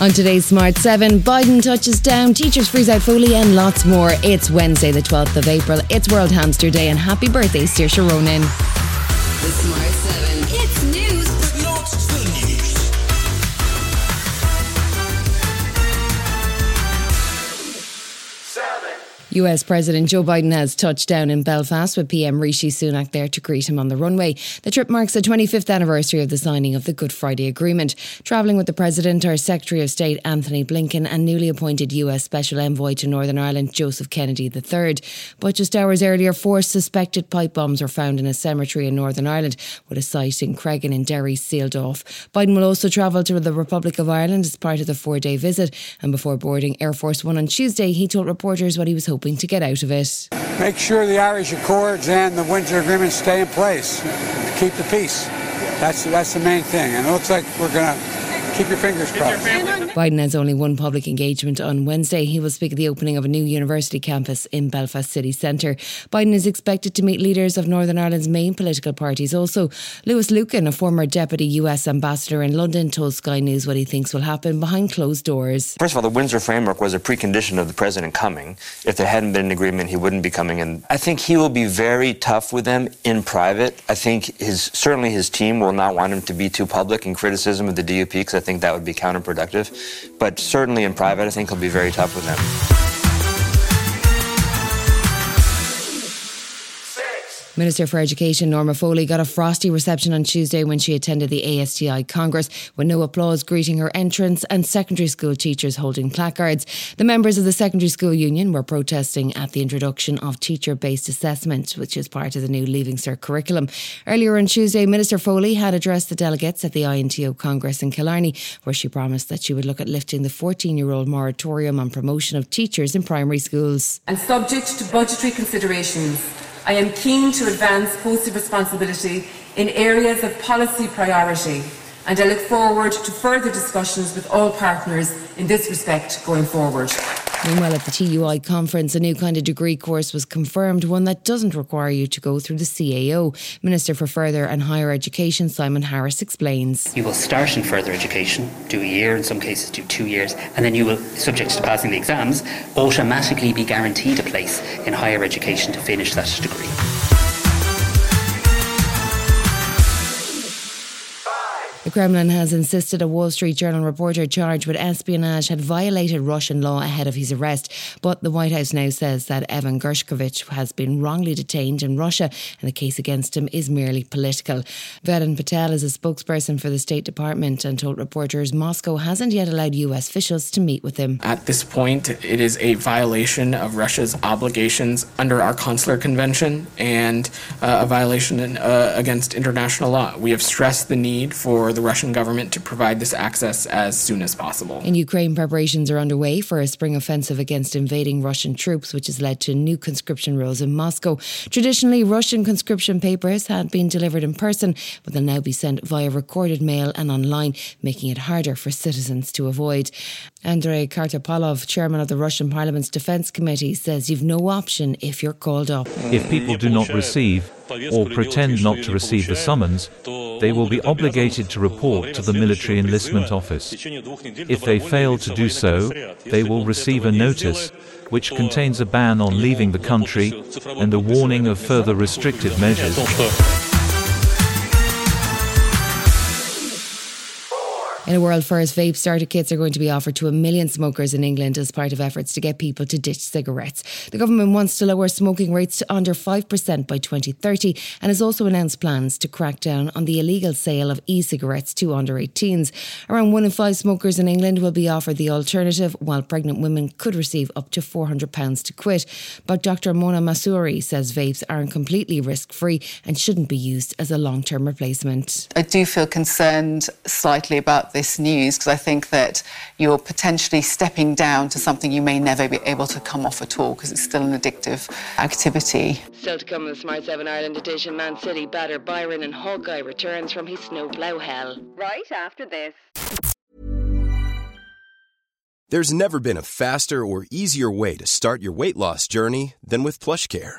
On today's Smart 7, Biden touches down, teachers freeze out Foley, and lots more. It's Wednesday, the 12th of April. It's World Hamster Day, and happy birthday, Saoirse Ronan. US President Joe Biden has touched down in Belfast with PM Rishi Sunak there to greet him on the runway. The trip marks the 25th anniversary of the signing of the Good Friday Agreement. Travelling with the President are Secretary of State Antony Blinken and newly appointed US Special Envoy to Northern Ireland Joseph Kennedy III. But just hours earlier, four suspected pipe bombs were found in a cemetery in Northern Ireland, with a site in Creggan in Derry sealed off. Biden will also travel to the Republic of Ireland as part of the four day visit. And before boarding Air Force One on Tuesday, he told reporters what he was hoping to get out of it. make sure the Irish Accords and the Windsor Agreement stay in place. Keep the peace. That's that's the main thing. And it looks like we're going to keep your fingers crossed. Biden has only one public engagement on Wednesday. He will speak at the opening of a new university campus in Belfast city centre. Biden is expected to meet leaders of Northern Ireland's main political parties. Also, Lewis Lukens, a former deputy US ambassador in London, told Sky News what he thinks will happen behind closed doors. First of all, the Windsor framework was a precondition of the president coming. If there hadn't been an agreement, he wouldn't be coming. And I think he will be very tough with them in private. I think his certainly his team will not want him to be too public in criticism of the DUP because I think that would be counterproductive. But certainly in private, I think he'll be very tough with them. Minister for Education Norma Foley got a frosty reception on Tuesday when she attended the ASTI Congress, with no applause greeting her entrance and secondary school teachers holding placards. The members of the Secondary School Union were protesting at the introduction of teacher based assessment, which is part of the new Leaving Cert curriculum. Earlier on Tuesday, Minister Foley had addressed the delegates at the INTO Congress in Killarney, where she promised that she would look at lifting the 14 year old moratorium on promotion of teachers in primary schools. and subject to budgetary considerations, I am keen to advance posted responsibility in areas of policy priority and I look forward to further discussions with all partners in this respect going forward. Meanwhile, at the TUI conference, a new kind of degree course was confirmed, one that doesn't require you to go through the CAO. Minister for Further and Higher Education, Simon Harris, explains. You will start in further education, do a year, in some cases do two years, and then you will, subject to passing the exams, automatically be guaranteed a place in higher education to finish that degree. The Kremlin has insisted a Wall Street Journal reporter charged with espionage had violated Russian law ahead of his arrest. But the White House now says that Evan Gershkovich has been wrongly detained in Russia and the case against him is merely political. Vedant Patel is a spokesperson for the State Department and told reporters Moscow hasn't yet allowed US officials to meet with him. At this point, it is a violation of Russia's obligations under our consular convention and uh, a violation uh, against international law. We have stressed the need for the Russian government to provide this access as soon as possible. In Ukraine, preparations are underway for a spring offensive against invading Russian troops, which has led to new conscription rules in Moscow. Traditionally, Russian conscription papers had been delivered in person, but they'll now be sent via recorded mail and online, making it harder for citizens to avoid. Andrei Kartapolov, chairman of the Russian Parliament's Defence Committee, says you've no option if you're called up. If people do not receive or pretend not to receive the summons, they will be obligated to report to the military enlistment office. If they fail to do so, they will receive a notice, which contains a ban on leaving the country and a warning of further restrictive measures. In a world first, vape starter kits are going to be offered to a million smokers in England as part of efforts to get people to ditch cigarettes. The government wants to lower smoking rates to under 5% by 2030 and has also announced plans to crack down on the illegal sale of e cigarettes to under 18s. Around one in five smokers in England will be offered the alternative, while pregnant women could receive up to £400 to quit. But Dr. Mona Masuri says vapes aren't completely risk free and shouldn't be used as a long term replacement. I do feel concerned slightly about this news because I think that you're potentially stepping down to something you may never be able to come off at all because it's still an addictive activity. Still to come in the Smart 7 Ireland edition, Man City batter Bayern and Hawkeye returns from his snowplough hell. Right after this. There's never been a faster or easier way to start your weight loss journey than with PlushCare.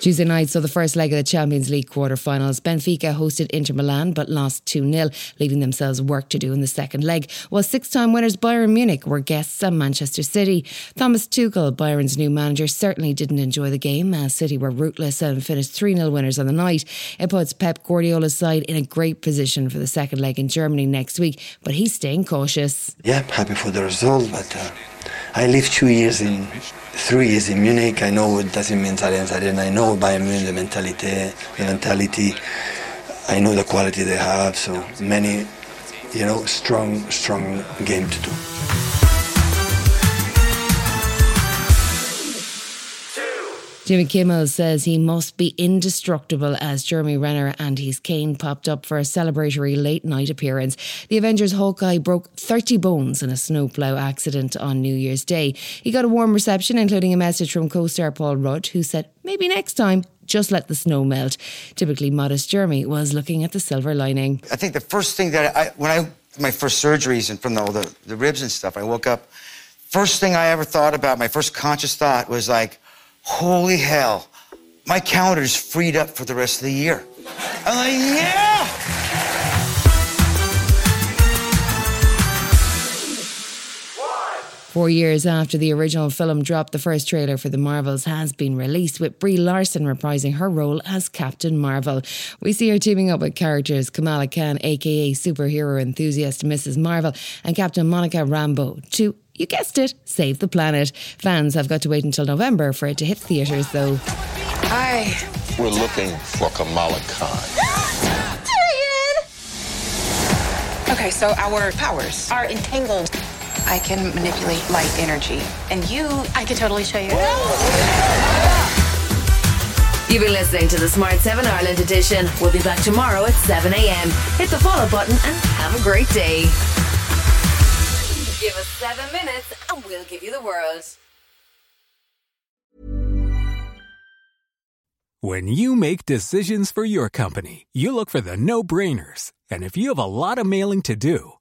Tuesday night saw the first leg of the Champions League quarter-finals. Benfica hosted Inter Milan but lost 2-0, leaving themselves work to do in the second leg, while six-time winners Bayern Munich were guests at Manchester City. Thomas Tuchel, Bayern's new manager, certainly didn't enjoy the game as City were rootless and finished 3-0 winners on the night. It puts Pep Guardiola's side in a great position for the second leg in Germany next week, but he's staying cautious. Yeah, happy for the result, but uh, I lived two years in three years in Munich. I know what doesn't mean Allianz Arena. I know Bayern Munich, the mentality, the mentality. I know the quality they have. So many, you know, strong, strong game to do. Jimmy Kimmel says he must be indestructible as Jeremy Renner and his cane popped up for a celebratory late night appearance. The Avengers Hawkeye broke 30 bones in a snowplow accident on New Year's Day. He got a warm reception, including a message from co star Paul Rudd, who said, maybe next time, just let the snow melt. Typically modest Jeremy was looking at the silver lining. I think the first thing that I, when I, my first surgeries and from all the, the ribs and stuff, I woke up, first thing I ever thought about, my first conscious thought was like, holy hell, my calendar's freed up for the rest of the year. I'm like, yeah! Four years after the original film dropped, the first trailer for The Marvels has been released, with Brie Larson reprising her role as Captain Marvel. We see her teaming up with characters Kamala Khan, aka superhero enthusiast Mrs. Marvel, and Captain Monica Rambeau to you guessed it, save the planet. Fans have got to wait until November for it to hit theatres, though. Hi. We're looking for Kamala Khan. Okay, so our powers are entangled. I can manipulate light energy. And you, I could totally show you. You've been listening to the Smart 7 Ireland edition. We'll be back tomorrow at 7 a.m. Hit the follow button and have a great day. Give us seven minutes and we'll give you the world. When you make decisions for your company, you look for the no brainers. And if you have a lot of mailing to do,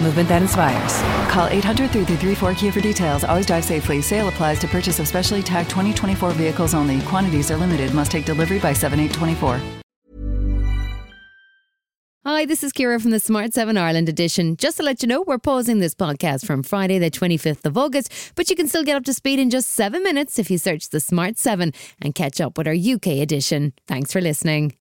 movement that inspires. Call 800 334 Kia for details. Always drive safely. Sale applies to purchase of specially tagged 2024 vehicles only. Quantities are limited. Must take delivery by 7824. Hi, this is Ciara from the Smart 7 Ireland edition. Just to let you know, we're pausing this podcast from Friday, the 25th of August, but you can still get up to speed in just seven minutes if you search the Smart 7 and catch up with our UK edition. Thanks for listening.